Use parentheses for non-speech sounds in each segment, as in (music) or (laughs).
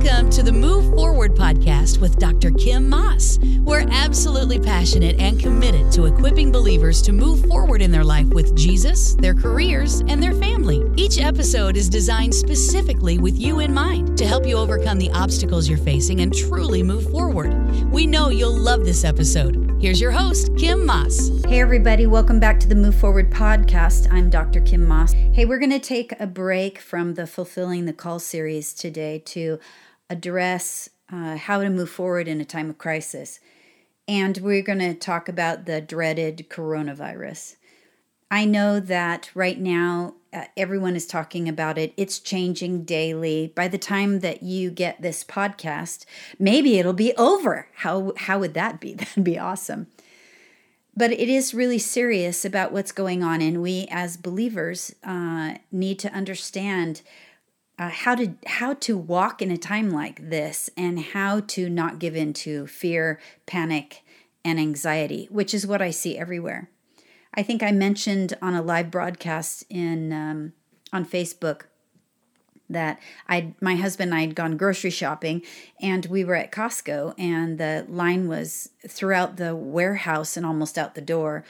Welcome to the Move Forward podcast with Dr. Kim Moss. We're absolutely passionate and committed to equipping believers to move forward in their life with Jesus, their careers, and their family. Each episode is designed specifically with you in mind to help you overcome the obstacles you're facing and truly move forward. We know you'll love this episode. Here's your host, Kim Moss. Hey, everybody, welcome back to the Move Forward podcast. I'm Dr. Kim Moss. Hey, we're going to take a break from the Fulfilling the Call series today to address uh, how to move forward in a time of crisis. And we're going to talk about the dreaded coronavirus. I know that right now uh, everyone is talking about it. It's changing daily. By the time that you get this podcast, maybe it'll be over. How how would that be? (laughs) That'd be awesome. But it is really serious about what's going on, and we as believers uh, need to understand uh, how to how to walk in a time like this, and how to not give in to fear, panic, and anxiety, which is what I see everywhere. I think I mentioned on a live broadcast in um, on Facebook that I my husband and I had gone grocery shopping and we were at Costco and the line was throughout the warehouse and almost out the door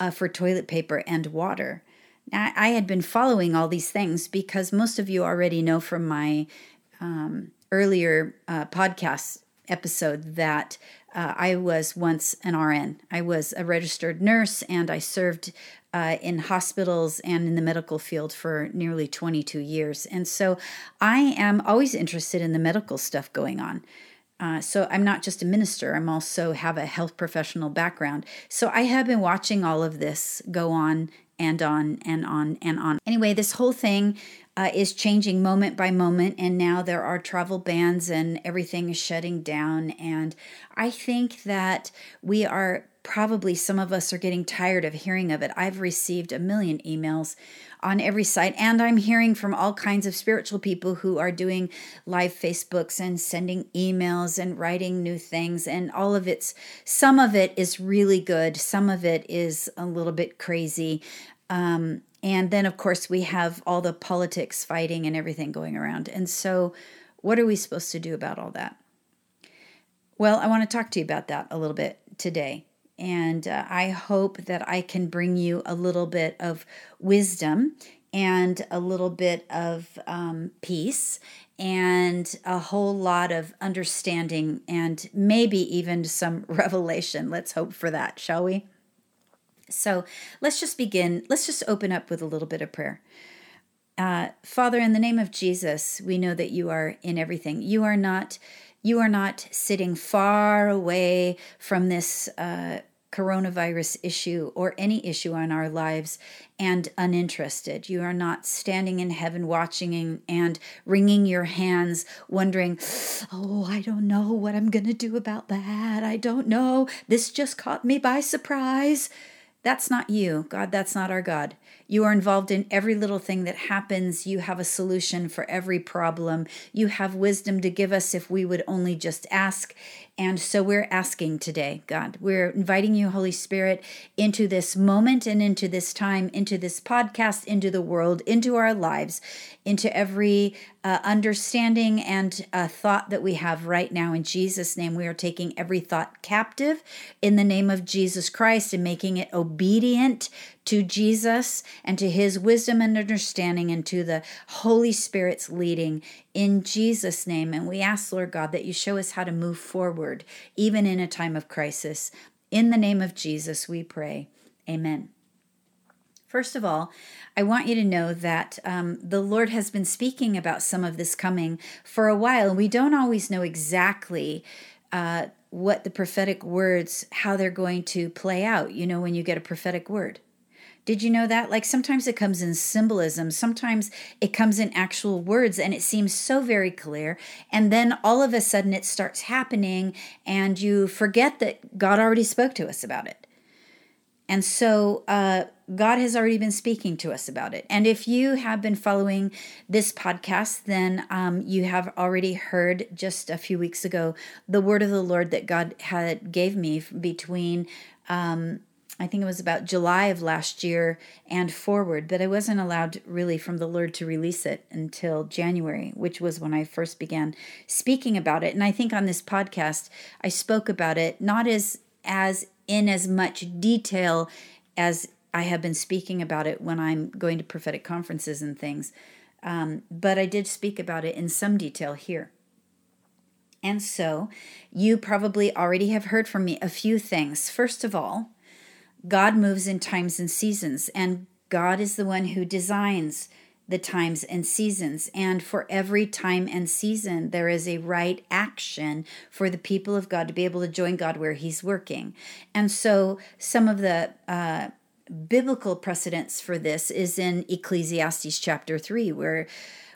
uh, for toilet paper and water. I had been following all these things because most of you already know from my um, earlier uh, podcast episode that uh, I was once an RN. I was a registered nurse and I served uh, in hospitals and in the medical field for nearly 22 years. And so I am always interested in the medical stuff going on. Uh, so I'm not just a minister, I'm also have a health professional background. So I have been watching all of this go on and on and on and on. Anyway, this whole thing uh, is changing moment by moment, and now there are travel bans and everything is shutting down. And I think that we are probably some of us are getting tired of hearing of it. I've received a million emails on every site, and I'm hearing from all kinds of spiritual people who are doing live Facebooks and sending emails and writing new things. And all of it's some of it is really good, some of it is a little bit crazy. Um, and then, of course, we have all the politics fighting and everything going around. And so, what are we supposed to do about all that? Well, I want to talk to you about that a little bit today. And uh, I hope that I can bring you a little bit of wisdom and a little bit of um, peace and a whole lot of understanding and maybe even some (laughs) revelation. Let's hope for that, shall we? So let's just begin. Let's just open up with a little bit of prayer. Uh, Father, in the name of Jesus, we know that you are in everything. You are not. You are not sitting far away from this uh, coronavirus issue or any issue in our lives and uninterested. You are not standing in heaven watching and wringing your hands, wondering, oh, I don't know what I'm going to do about that. I don't know. This just caught me by surprise. That's not you, God. That's not our God. You are involved in every little thing that happens. You have a solution for every problem. You have wisdom to give us if we would only just ask. And so we're asking today, God. We're inviting you, Holy Spirit, into this moment and into this time, into this podcast, into the world, into our lives, into every uh, understanding and uh, thought that we have right now. In Jesus' name, we are taking every thought captive in the name of Jesus Christ and making it obedient to Jesus and to his wisdom and understanding and to the Holy Spirit's leading in Jesus' name. And we ask, Lord God, that you show us how to move forward, even in a time of crisis. In the name of Jesus, we pray. Amen. First of all, I want you to know that um, the Lord has been speaking about some of this coming for a while. We don't always know exactly uh, what the prophetic words, how they're going to play out, you know, when you get a prophetic word. Did you know that? Like sometimes it comes in symbolism, sometimes it comes in actual words, and it seems so very clear. And then all of a sudden it starts happening, and you forget that God already spoke to us about it. And so uh, God has already been speaking to us about it. And if you have been following this podcast, then um, you have already heard just a few weeks ago the word of the Lord that God had gave me between um, I think it was about July of last year and forward, but I wasn't allowed really from the Lord to release it until January, which was when I first began speaking about it. And I think on this podcast, I spoke about it not as as in as much detail as I have been speaking about it when I'm going to prophetic conferences and things. Um, but I did speak about it in some detail here. And so you probably already have heard from me a few things. First of all, God moves in times and seasons, and God is the one who designs the times and seasons. And for every time and season, there is a right action for the people of God to be able to join God where He's working. And so some of the uh, biblical precedents for this is in Ecclesiastes chapter 3, where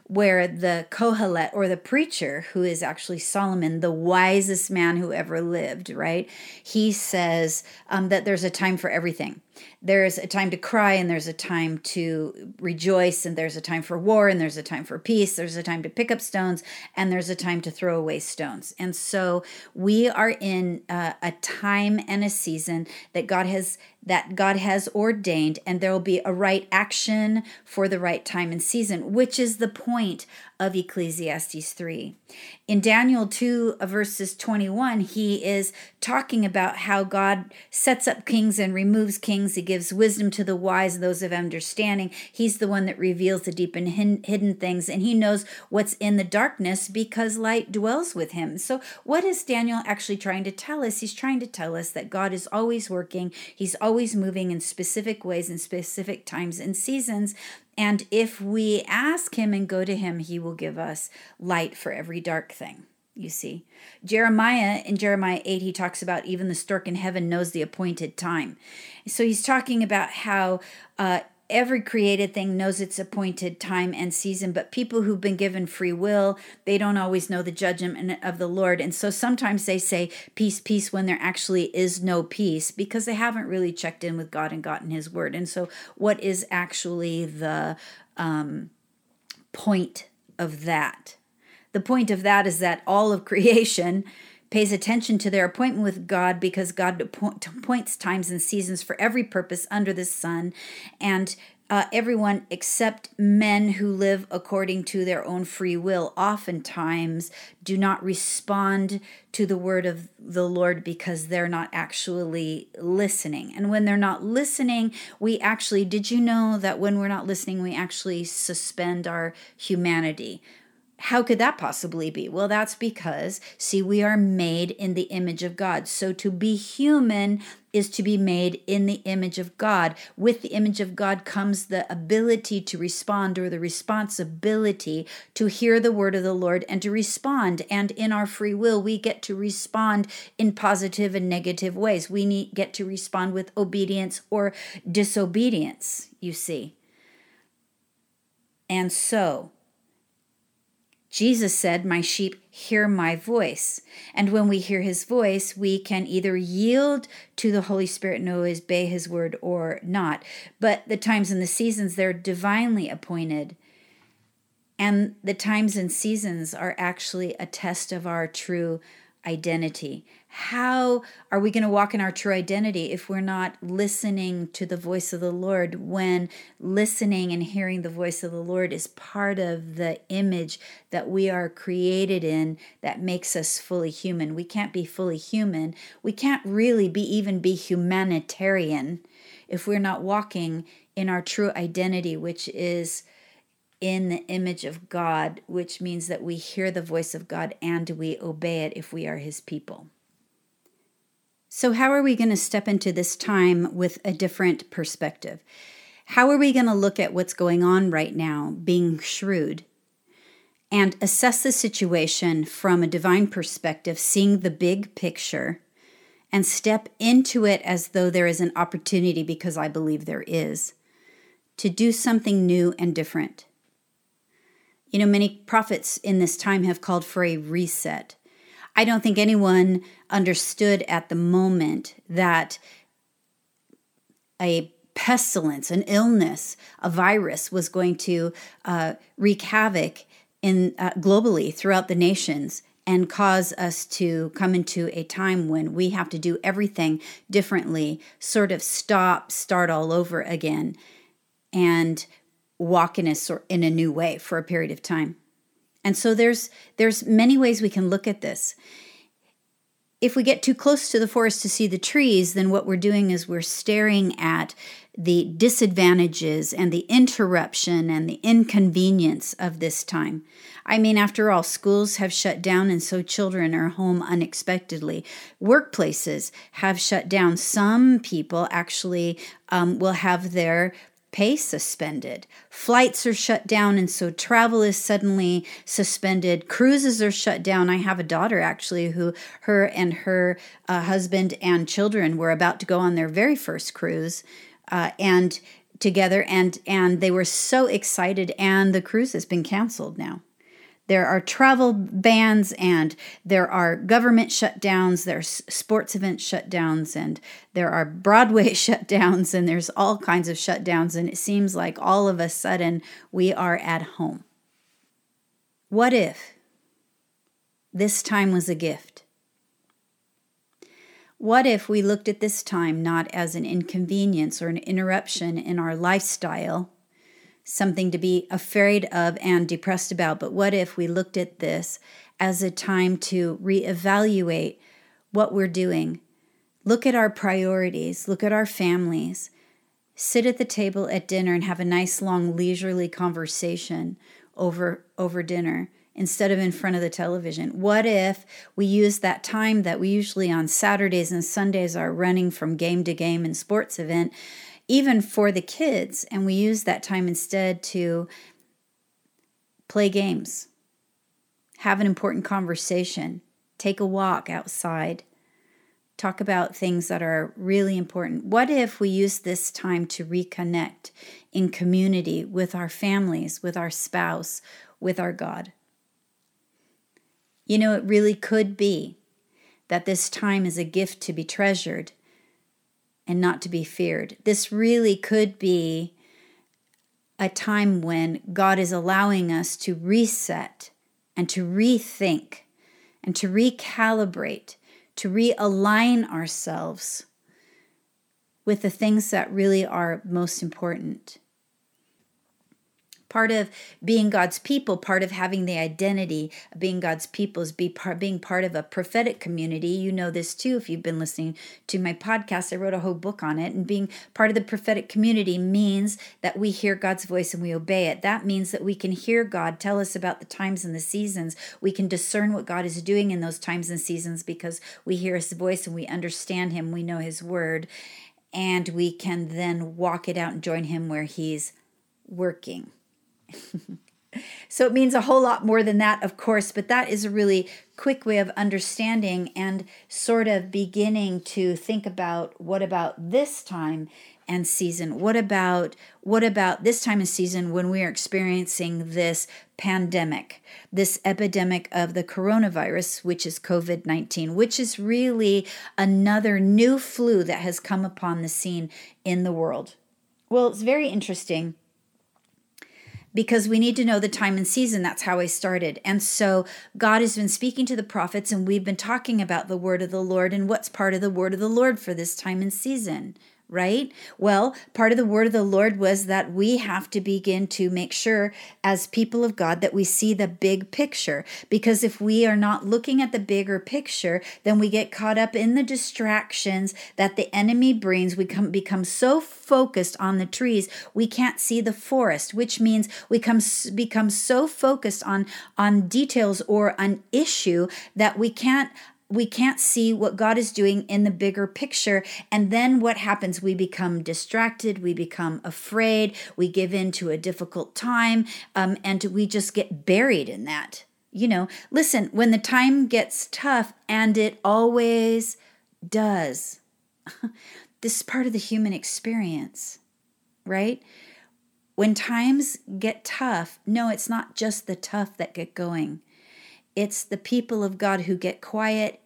where the Kohelet or the preacher, who is actually Solomon, the wisest man who ever lived, right? He says um, that there's a time for everything. There's a time to cry and there's a time to rejoice and there's a time for war and there's a time for peace. There's a time to pick up stones and there's a time to throw away stones. And so we are in uh, a time and a season that god has that god has ordained and there will be a right action for the right time and season which is the point of Ecclesiastes 3. In Daniel 2, uh, verses 21, he is talking about how God sets up kings and removes kings. He gives wisdom to the wise those of understanding. He's the one that reveals the deep and hidden things, and he knows what's in the darkness because light dwells with him. So, what is Daniel actually trying to tell us? He's trying to tell us that God is always working, he's always moving in specific ways in specific times and seasons, and if we ask him and go to him, he will give us light for every dark thing. You see, Jeremiah in Jeremiah 8, he talks about even the stork in heaven knows the appointed time. So he's talking about how uh, every created thing knows its appointed time and season but people who've been given free will they don't always know the judgment of the lord. And so sometimes they say peace peace when there actually is no peace because they haven't really checked in with god and gotten his word. And so what is actually the um, point of that? The point of that is that all of creation pays attention to their appointment with God because God appoints times and seasons for every purpose under the sun. And uh, everyone except men who live according to their own free will oftentimes do not respond to the word of the Lord because they're not actually listening. And when they're not listening, we actually, did you know that when we're not listening, we actually suspend our humanity? How could that possibly be? Well, that's because, see, we are made in the image of God. So to be human is to be made in the image of God. With the image of God comes the ability to respond or the responsibility to hear the word of the Lord and to respond. And in our free will, we get to respond in positive and negative ways. We need, get to respond with obedience or disobedience, you see. And so, Jesus said, My sheep hear my voice. And when we hear his voice, we can either yield to the Holy Spirit and obey his word or not. But the times and the seasons, they're divinely appointed. And the times and seasons are actually a test of our true identity. How are we going to walk in our true identity if we're not listening to the voice of the Lord? When listening and hearing the voice of the Lord is part of the image that we are created in that makes us fully human. We can't be fully human. We can't really be even be humanitarian if we're not walking in our true identity, which is in the image of God, which means that we hear the voice of God and we obey it if we are His people. So, how are we going to step into this time with a different perspective? How are we going to look at what's going on right now, being shrewd, and assess the situation from a divine perspective, seeing the big picture, and step into it as though there is an opportunity, because I believe there is, to do something new and different? You know, many prophets in this time have called for a reset. I don't think anyone understood at the moment that a pestilence, an illness, a virus was going to uh, wreak havoc in uh, globally throughout the nations and cause us to come into a time when we have to do everything differently, sort of stop, start all over again, and walk in a in a new way for a period of time. And so there's there's many ways we can look at this. If we get too close to the forest to see the trees, then what we're doing is we're staring at the disadvantages and the interruption and the inconvenience of this time. I mean, after all, schools have shut down and so children are home unexpectedly. Workplaces have shut down. Some people actually um, will have their pay suspended. Flights are shut down, and so travel is suddenly suspended. Cruises are shut down. I have a daughter actually who, her and her uh, husband and children were about to go on their very first cruise uh, and together and and they were so excited and the cruise has been canceled now there are travel bans and there are government shutdowns. There's sports event shutdowns and there are broadway (laughs) shutdowns and there's all kinds of shutdowns. And it seems like all of a sudden we are at home. What if this time was a gift? What if we looked at this time not as an inconvenience or an interruption in our lifestyle, something to be afraid of and depressed about, but what if we looked at this as a time to reevaluate what we're doing? Look at our priorities, look at our families, sit at the table at dinner and have a nice long leisurely conversation over over dinner instead of in front of the television? What if we use that time that we usually on Saturdays and Sundays are running from game to game and sports event, even for the kids, and we use that time instead to play games, have an important conversation, take a walk outside, talk about things that are really important. What if we use this time to reconnect in community with our families, with our spouse, with our God? You know, it really could be that this time is a gift to be treasured and not to be feared. This really could be a time when God is allowing us to reset and to rethink and to recalibrate, to realign ourselves with the things that really are most important part of being God's people, part of having the identity of being God's people is be part, being part of a prophetic community. You know this too if you've been listening to my podcast. I wrote a whole book on it. And being part of the prophetic community means that we hear God's voice and we obey it. That means that we can hear God tell us about the times and the seasons. We can discern what God is doing in those times and seasons because we hear his voice and we understand him. We know his word. And we can then walk it out and join him where he's working. (laughs) so it means a whole lot more than that, of course, but that is a really quick way of understanding and sort of beginning to think about what about this time and season? What about what about this time of season when we are experiencing this pandemic this epidemic of the coronavirus which is covid-19 which is really another new flu that has come upon the scene in the world? Well it's very interesting because we need to know the time and season. That's how I started. And so God has been speaking to the prophets, and we've been talking about the word of the Lord and what's part of the word of the Lord for this time and season right? Well, part of the word of the Lord was that we have to begin to make sure, as people of God, that we see the big picture. Because if we are not looking at the bigger picture, then we get caught up in the distractions that the enemy brings. We come, become so focused on the trees, we can't see the forest, which means we come, become so focused on, on details or an issue that we can't we can't see what God is doing in the bigger picture. And then what happens? We become distracted, we become afraid, we give in to a difficult time, um, and we just get buried in that. You know, listen, when the time gets tough, and it always does, (laughs) this is part of the human experience, right? When times get tough, no, it's not just the tough that get going it's the people of God who get quiet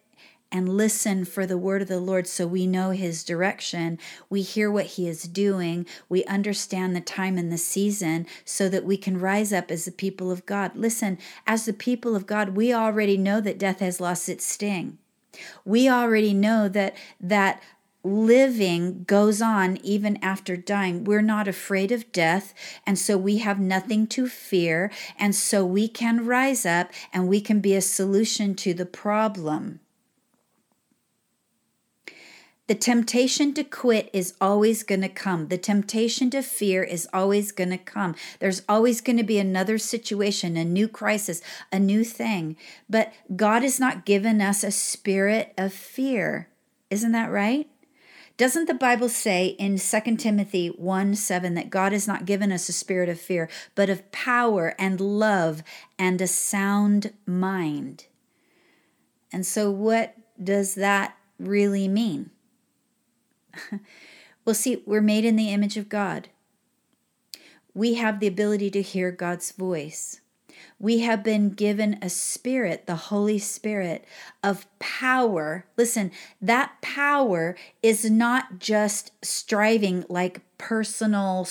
and listen for the word of the Lord so we know his direction. We hear what he is doing. We understand the time and the season so that we can rise up as the people of God. Listen, as the people of God, we already know that death has lost its sting. We already know that that living goes on even after dying. We're not afraid of death, and so we have nothing to fear, and so we can rise up and we can be a solution to the problem. The temptation to quit is always going to come. The temptation to fear is always going to come. There's always going to be another situation, a new crisis, a new thing. But God has not given us a spirit of fear. Isn't that right? Doesn't the Bible say in 2 Timothy 1 7 that God has not given us a spirit of fear, but of power and love and a sound mind? And so, what does that really mean? (laughs) well, see, we're made in the image of God. We have the ability to hear God's voice we have been given a spirit, the Holy Spirit of power. Listen, that power is not just striving like personal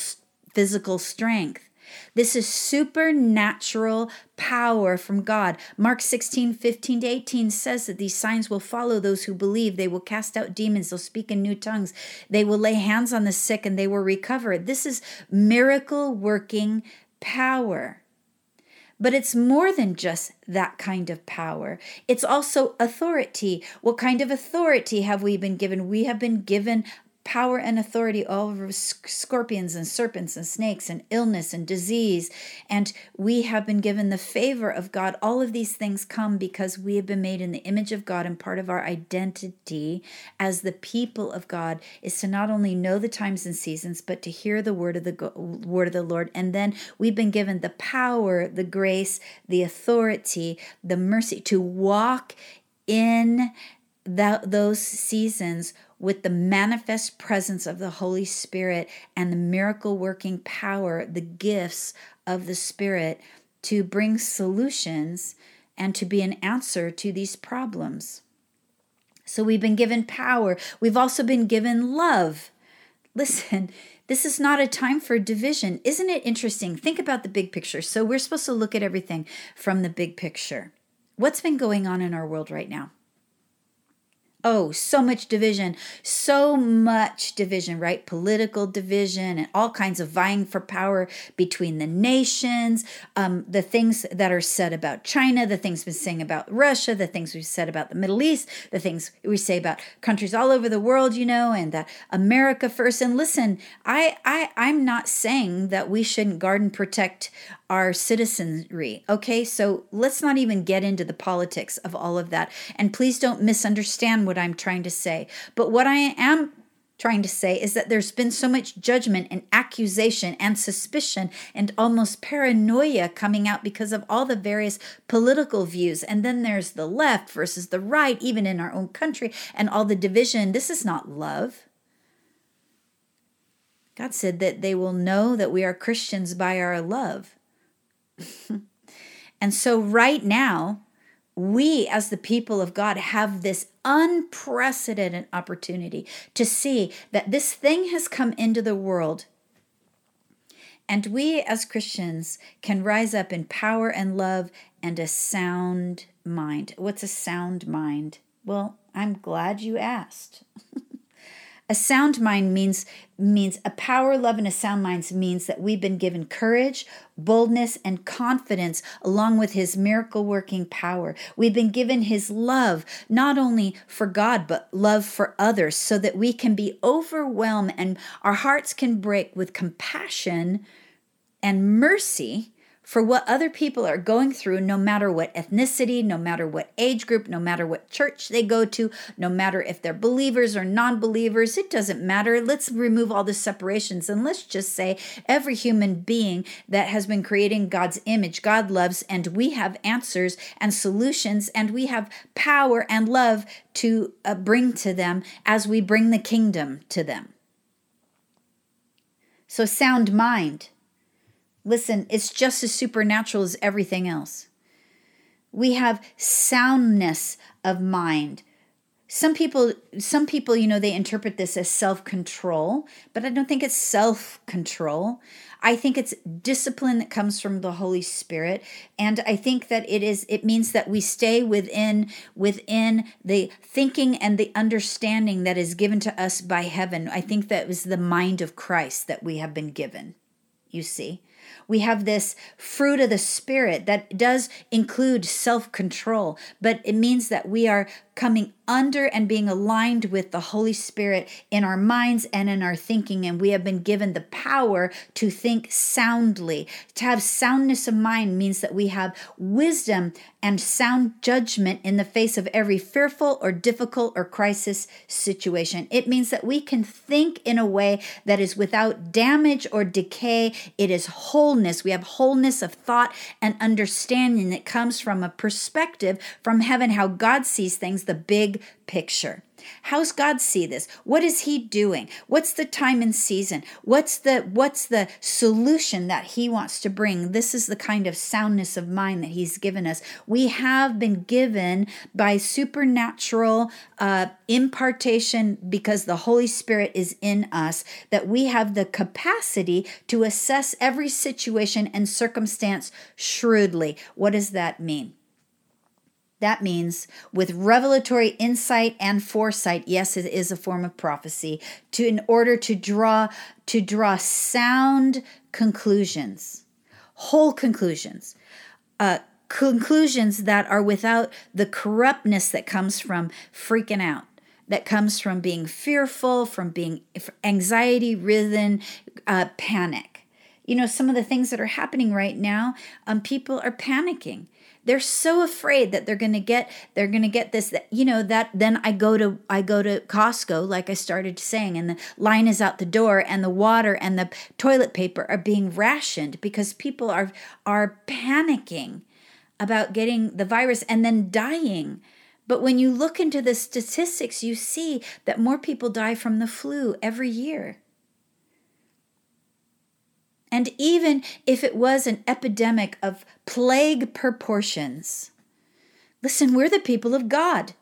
physical strength. This is supernatural power from God. Mark 16, 15 to 18 says that these signs will follow those who believe. They will cast out demons, they'll speak in new tongues, they will lay hands on the sick, and they will recover. This is miracle working power. But it's more than just that kind of power. It's also authority. What kind of authority have we been given? We have been given power and authority over scorpions and serpents and snakes and illness and disease. And we have been given the favor of God. All of these things come because we have been made in the image of God, and part of our identity as the people of God is to not only know the times and seasons, but to hear the word of the word of the Lord. And then we've been given the power, the grace, the authority, the mercy to walk in that, those seasons with the manifest presence of the Holy Spirit and the miracle working power, the gifts of the Spirit to bring solutions and to be an answer to these problems. So we've been given power. We've also been given love. Listen, this is not a time for division. Isn't it interesting? Think about the big picture. So we're supposed to look at everything from the big picture. What's been going on in our world right now? Oh, so much division, so much division, right? Political division and all kinds of vying for power between the nations. Um, the things that are said about China, the things we're saying about Russia, the things we've said about the Middle East, the things we say about countries all over the world, you know, and that America first. And listen, I, I, I'm not saying that we shouldn't guard and protect our citizenry. Okay, so let's not even get into the politics of all of that. And please don't misunderstand what I'm trying to say. But what I am trying to say is that there's been so much judgment and accusation and suspicion and almost paranoia coming out because of all the various political views. And then there's the left versus the right, even in our own country, and all the division. This is not love. God said that they will know that we are Christians by our love. (laughs) and so, right now, we as the people of God have this unprecedented opportunity to see that this thing has come into the world. And we as Christians can rise up in power and love and a sound mind. What's a sound mind? Well, I'm glad you asked. (laughs) A sound mind means means a power, love, and a sound mind means that we've been given courage, boldness, and confidence along with his miracle working power. We've been given his love, not only for God, but love for others, so that we can be overwhelmed and our hearts can break with compassion and mercy for what other people are going through, no matter what ethnicity, no matter what age group, no matter what church they go to, no matter if they're believers or non believers, it doesn't matter. Let's remove all the separations and let's just say every human being that has been creating God's image, God loves, and we have answers and solutions, and we have power and love to uh, bring to them as we bring the kingdom to them. So, sound mind Listen, it's just as supernatural as everything else. We have soundness of mind. some people some people you know they interpret this as self-control but i don't think it's self-control i think it's discipline that comes from the holy spirit and i think that it is it means that we stay within within the thinking and the understanding that is given to us by heaven i think that was the mind of christ that we have been given you see we have this fruit of the Spirit that does include self control, but it means that we are coming under and being aligned with the Holy Spirit in our minds and in our thinking. And we have been given the power to think soundly. To have soundness of mind means that we have wisdom and sound judgment in the face of every fearful or difficult or crisis situation. It means that we can think in a way that is without damage or decay. It is wholeness. We have wholeness of thought and understanding that comes from a perspective from heaven, how God sees things the big picture. How's God see this? What is he doing? What's the time and season? What's the what's the solution that he wants to bring? This is the kind of soundness of mind that he's given us. We have been given by supernatural uh, impartation because the Holy Spirit is in us that we have the capacity to assess every situation and circumstance shrewdly. What does that mean? That means with revelatory insight and foresight, yes, it is a form of prophecy, to in order to draw to draw sound conclusions, whole conclusions, uh, conclusions that are without the corruptness that comes from freaking out, that comes from being fearful, from being anxiety ridden, uh, panic. You know, some of the things that are happening right now, um, people are panicking they're so afraid that they're going to get they're going to get this that you know that then i go to i go to costco like i started saying and the line is out the door and the water and the toilet paper are being rationed because people are are panicking about getting the virus and then dying. But when you look into the statistics you see that more people die from the flu every year and even if it was an epidemic of plague proportions, listen, we're the people of God.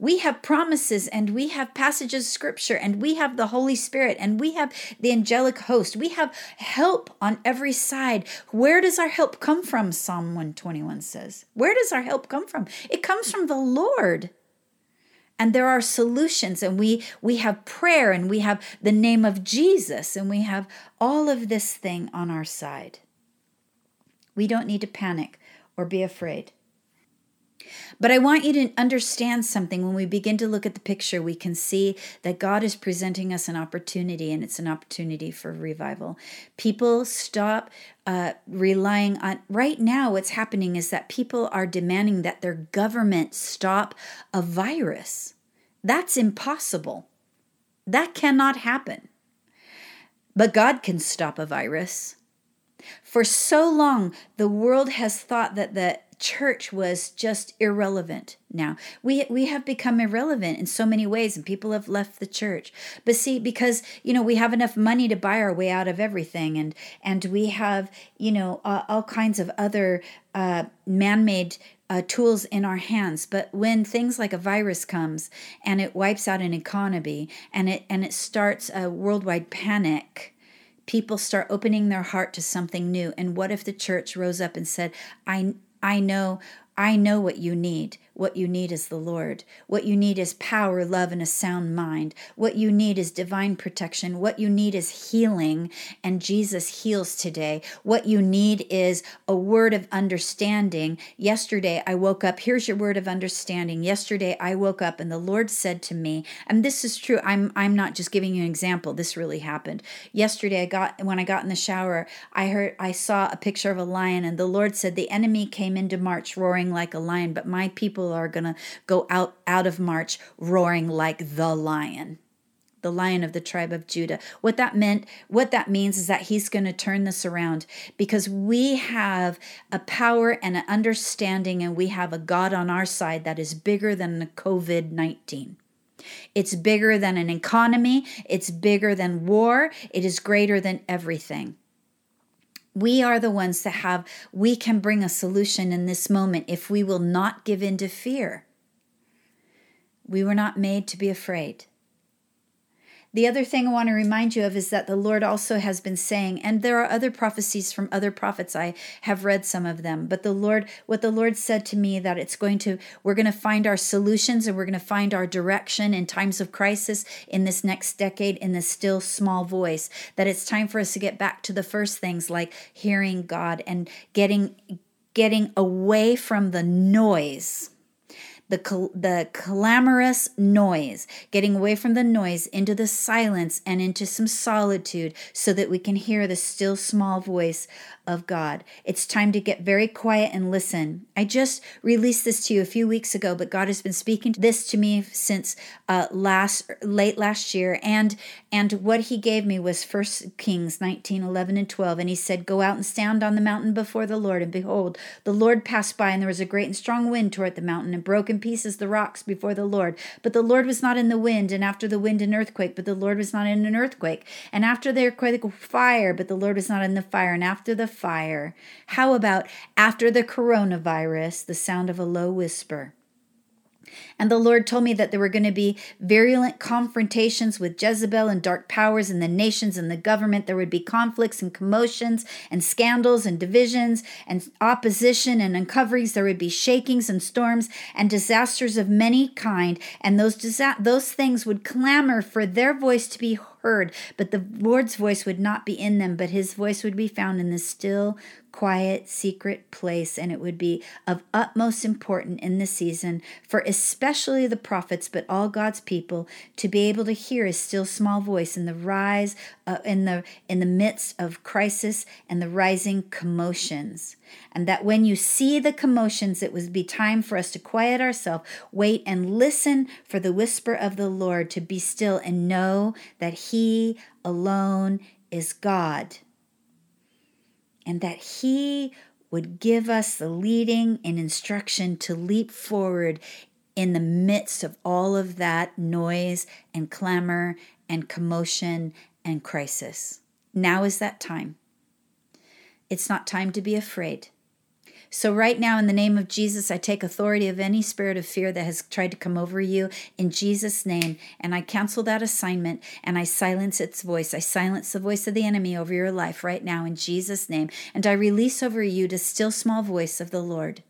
We have promises and we have passages of scripture and we have the Holy Spirit and we have the angelic host. We have help on every side. Where does our help come from? Psalm 121 says. Where does our help come from? It comes from the Lord and there are solutions and we we have prayer and we have the name of Jesus and we have all of this thing on our side. We don't need to panic or be afraid. But I want you to understand something. When we begin to look at the picture, we can see that God is presenting us an opportunity, and it's an opportunity for revival. People stop uh, relying on. Right now, what's happening is that people are demanding that their government stop a virus. That's impossible. That cannot happen. But God can stop a virus. For so long, the world has thought that the church was just irrelevant now. We we have become irrelevant in so many ways and people have left the church. But see because you know we have enough money to buy our way out of everything and and we have you know uh, all kinds of other uh, man-made uh, tools in our hands but when things like a virus comes and it wipes out an economy and it and it starts a worldwide panic people start opening their heart to something new. And what if the church rose up and said, I, I know I know what you need. What you need is the Lord. What you need is power, love, and a sound mind. What you need is divine protection. What you need is healing, and Jesus heals today. What you need is a word of understanding. Yesterday, I woke up. Here's your word of understanding. Yesterday, I woke up, and the Lord said to me, and this is true. I'm I'm not just giving you an example. This really happened. Yesterday, I got when I got in the shower, I heard I saw a picture of a lion, and the Lord said, "The enemy came into March roaring." like a lion, but my people are going to go out out of March roaring like the lion. The lion of the tribe of Judah. What that meant, what that means is that he's going to turn this around because we have a power and an understanding, and we have a God on our side that is bigger than the COVID 19. It's bigger than an economy. It's bigger than war. It is greater than everything. We are the ones that have, we can bring a solution in this moment if we will not give in to fear. We were not made to be afraid. The other thing I want to remind you of is that the Lord also has been saying, and there are other prophecies from other prophets. I have read some of them, but the Lord, what the Lord said to me, that it's going to, we're going to find our solutions and we're going to find our direction in times of crisis in this next decade in the still small voice. That it's time for us to get back to the first things like hearing God and getting getting away from the noise the, the clamorous noise, getting away from the noise into the silence and into some solitude so that we can hear the still small voice of God. It's time to get very quiet and listen. I just released this to you a few weeks ago, but God has been speaking this to me since uh, last late last year, and and what He gave me was First Kings 19, 11, and 12, and He said, "Go out and stand on the mountain before the Lord, and behold, the Lord passed by, and there was a great and strong wind toward the mountain, and broke in pieces the rocks before the Lord. But the Lord was not in the wind, and after the wind an earthquake, but the Lord was not in an earthquake, and after the earthquake fire, but the Lord was not in the fire, and after the fire. How about after the coronavirus, the sound of a low whisper? And the Lord told me that there were going to be virulent confrontations with Jezebel and dark powers in the nations and the government. There would be conflicts and commotions and scandals and divisions and opposition and uncoverings. There would be shakings and storms and disasters of many kind. And those, disa- those things would clamor for their voice to be heard, but the Lord's voice would not be in them, but his voice would be found in the still, quiet, secret place. And it would be of utmost importance in this season for especially the prophets, but all God's people to be able to hear his still small voice in the rise, uh, in the in the midst of crisis and the rising commotions and that when you see the commotions, it would be time for us to quiet ourselves, wait and listen for the whisper of the Lord to be still and know that He alone is God. And that He would give us the leading and instruction to leap forward in the midst of all of that noise and clamor and commotion and crisis. Now is that time. It's not time to be afraid. So, right now, in the name of Jesus, I take authority of any spirit of fear that has tried to come over you in Jesus' name, and I cancel that assignment and I silence its voice. I silence the voice of the enemy over your life right now in Jesus' name, and I release over you the still small voice of the Lord.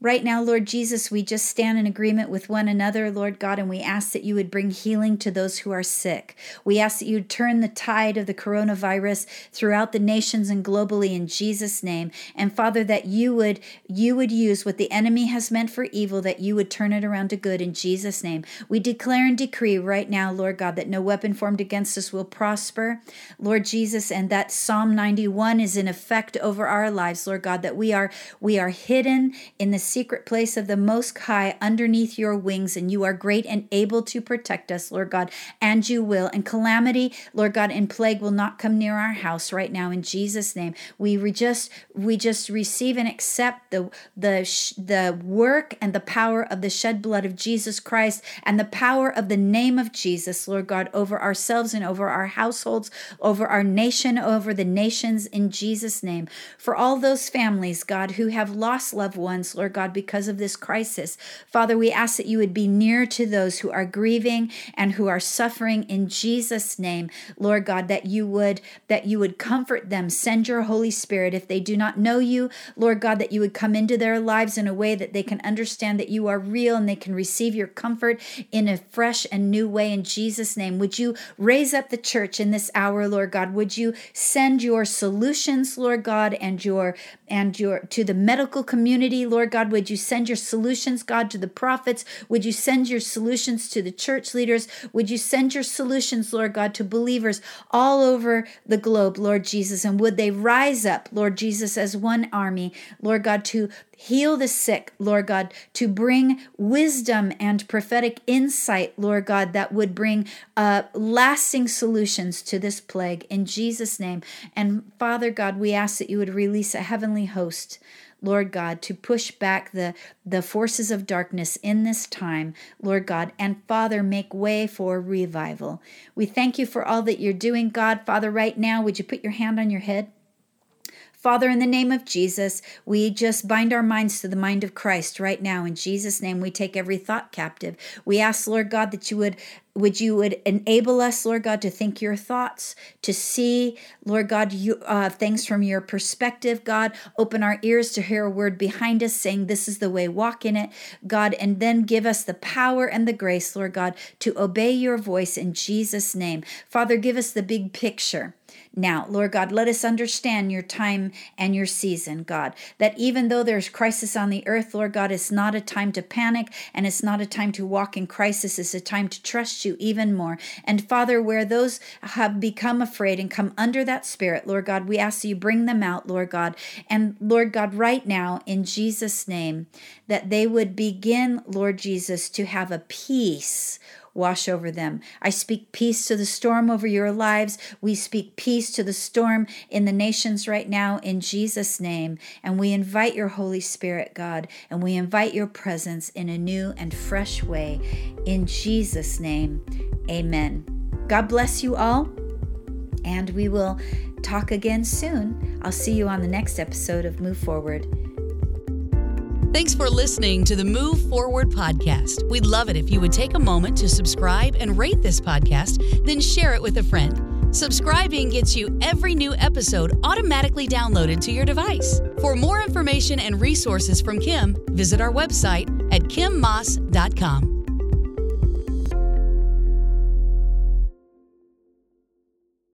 Right now, Lord Jesus, we just stand in agreement with one another, Lord God, and we ask that you would bring healing to those who are sick. We ask that you turn the tide of the coronavirus throughout the nations and globally in Jesus' name. And Father, that you would you would use what the enemy has meant for evil, that you would turn it around to good in Jesus' name. We declare and decree right now, Lord God, that no weapon formed against us will prosper, Lord Jesus, and that Psalm 91 is in effect over our lives, Lord God, that we are we are hidden in the secret place of the Most High underneath your wings, and you are great and able to protect us, Lord God, and you will. And calamity, Lord God, and plague will not come near our house right now in Jesus' name. We re- just we just receive and accept the the the work and the power of the shed blood of Jesus Christ and the power of the name of Jesus, Lord God, over ourselves and over our households, over our nation, over the nations in Jesus' name. For all those families, God, who have lost loved ones, Lord God, because of this crisis. Father, we ask that you would be near to those who are grieving and who are suffering in Jesus name. Lord God, that you would that you would comfort them. Send your Holy Spirit if they do not know you, Lord God, that you would come into their lives in a way that they can understand that you are real and they can receive your comfort in a fresh and new way in Jesus name. Would you raise up the church in this hour, Lord God? Would you send your solutions, Lord God, and your and your to the medical community, Lord God? Would you send your solutions, God, to the prophets? Would you send your solutions to the church leaders? Would you send your solutions, Lord God, to believers all over the globe, Lord Jesus? And would they rise up, Lord Jesus, as one army, Lord God, to heal the sick, Lord God, to bring wisdom and prophetic insight, Lord God, that would bring uh, lasting solutions to this plague in Jesus' name. And Father God, we ask that you would release a heavenly host Lord God, to push back the, the forces of darkness in this time, Lord God, and Father, make way for revival. We thank you for all that you're doing, God. Father, right now, would you put your hand on your head? Father, in the name of Jesus, we just bind our minds to the mind of Christ right now. In Jesus' name, we take every thought captive. We ask, Lord God, that you would would you would enable us lord god to think your thoughts to see lord god you uh, things from your perspective god open our ears to hear a word behind us saying this is the way walk in it god and then give us the power and the grace lord god to obey your voice in jesus name father give us the big picture now, Lord God, let us understand your time and your season, God, that even though there's crisis on the earth, Lord God, it's not a time to panic and it's not a time to walk in crisis. It's a time to trust you even more. And Father, where those have become afraid and come under that spirit, Lord God, we ask you bring them out, Lord God. And Lord God, right now, in Jesus' name, that they would begin, Lord Jesus, to have a peace wash over them. I speak peace to the storm over your lives. We speak peace to the storm in the nations right now in Jesus' name. And we invite your Holy Spirit, God, and we invite your presence in a new and fresh way. In Jesus' name, amen. God bless you all, and we will talk again soon. I'll see you on the next episode of Move Forward. Thanks for listening to the Move Forward podcast. We'd love it if you would take a moment to subscribe and rate this podcast, then share it with a friend. Subscribing gets you every new episode automatically downloaded to your device. For more information and resources from Kim, visit our website at kimmoss.com.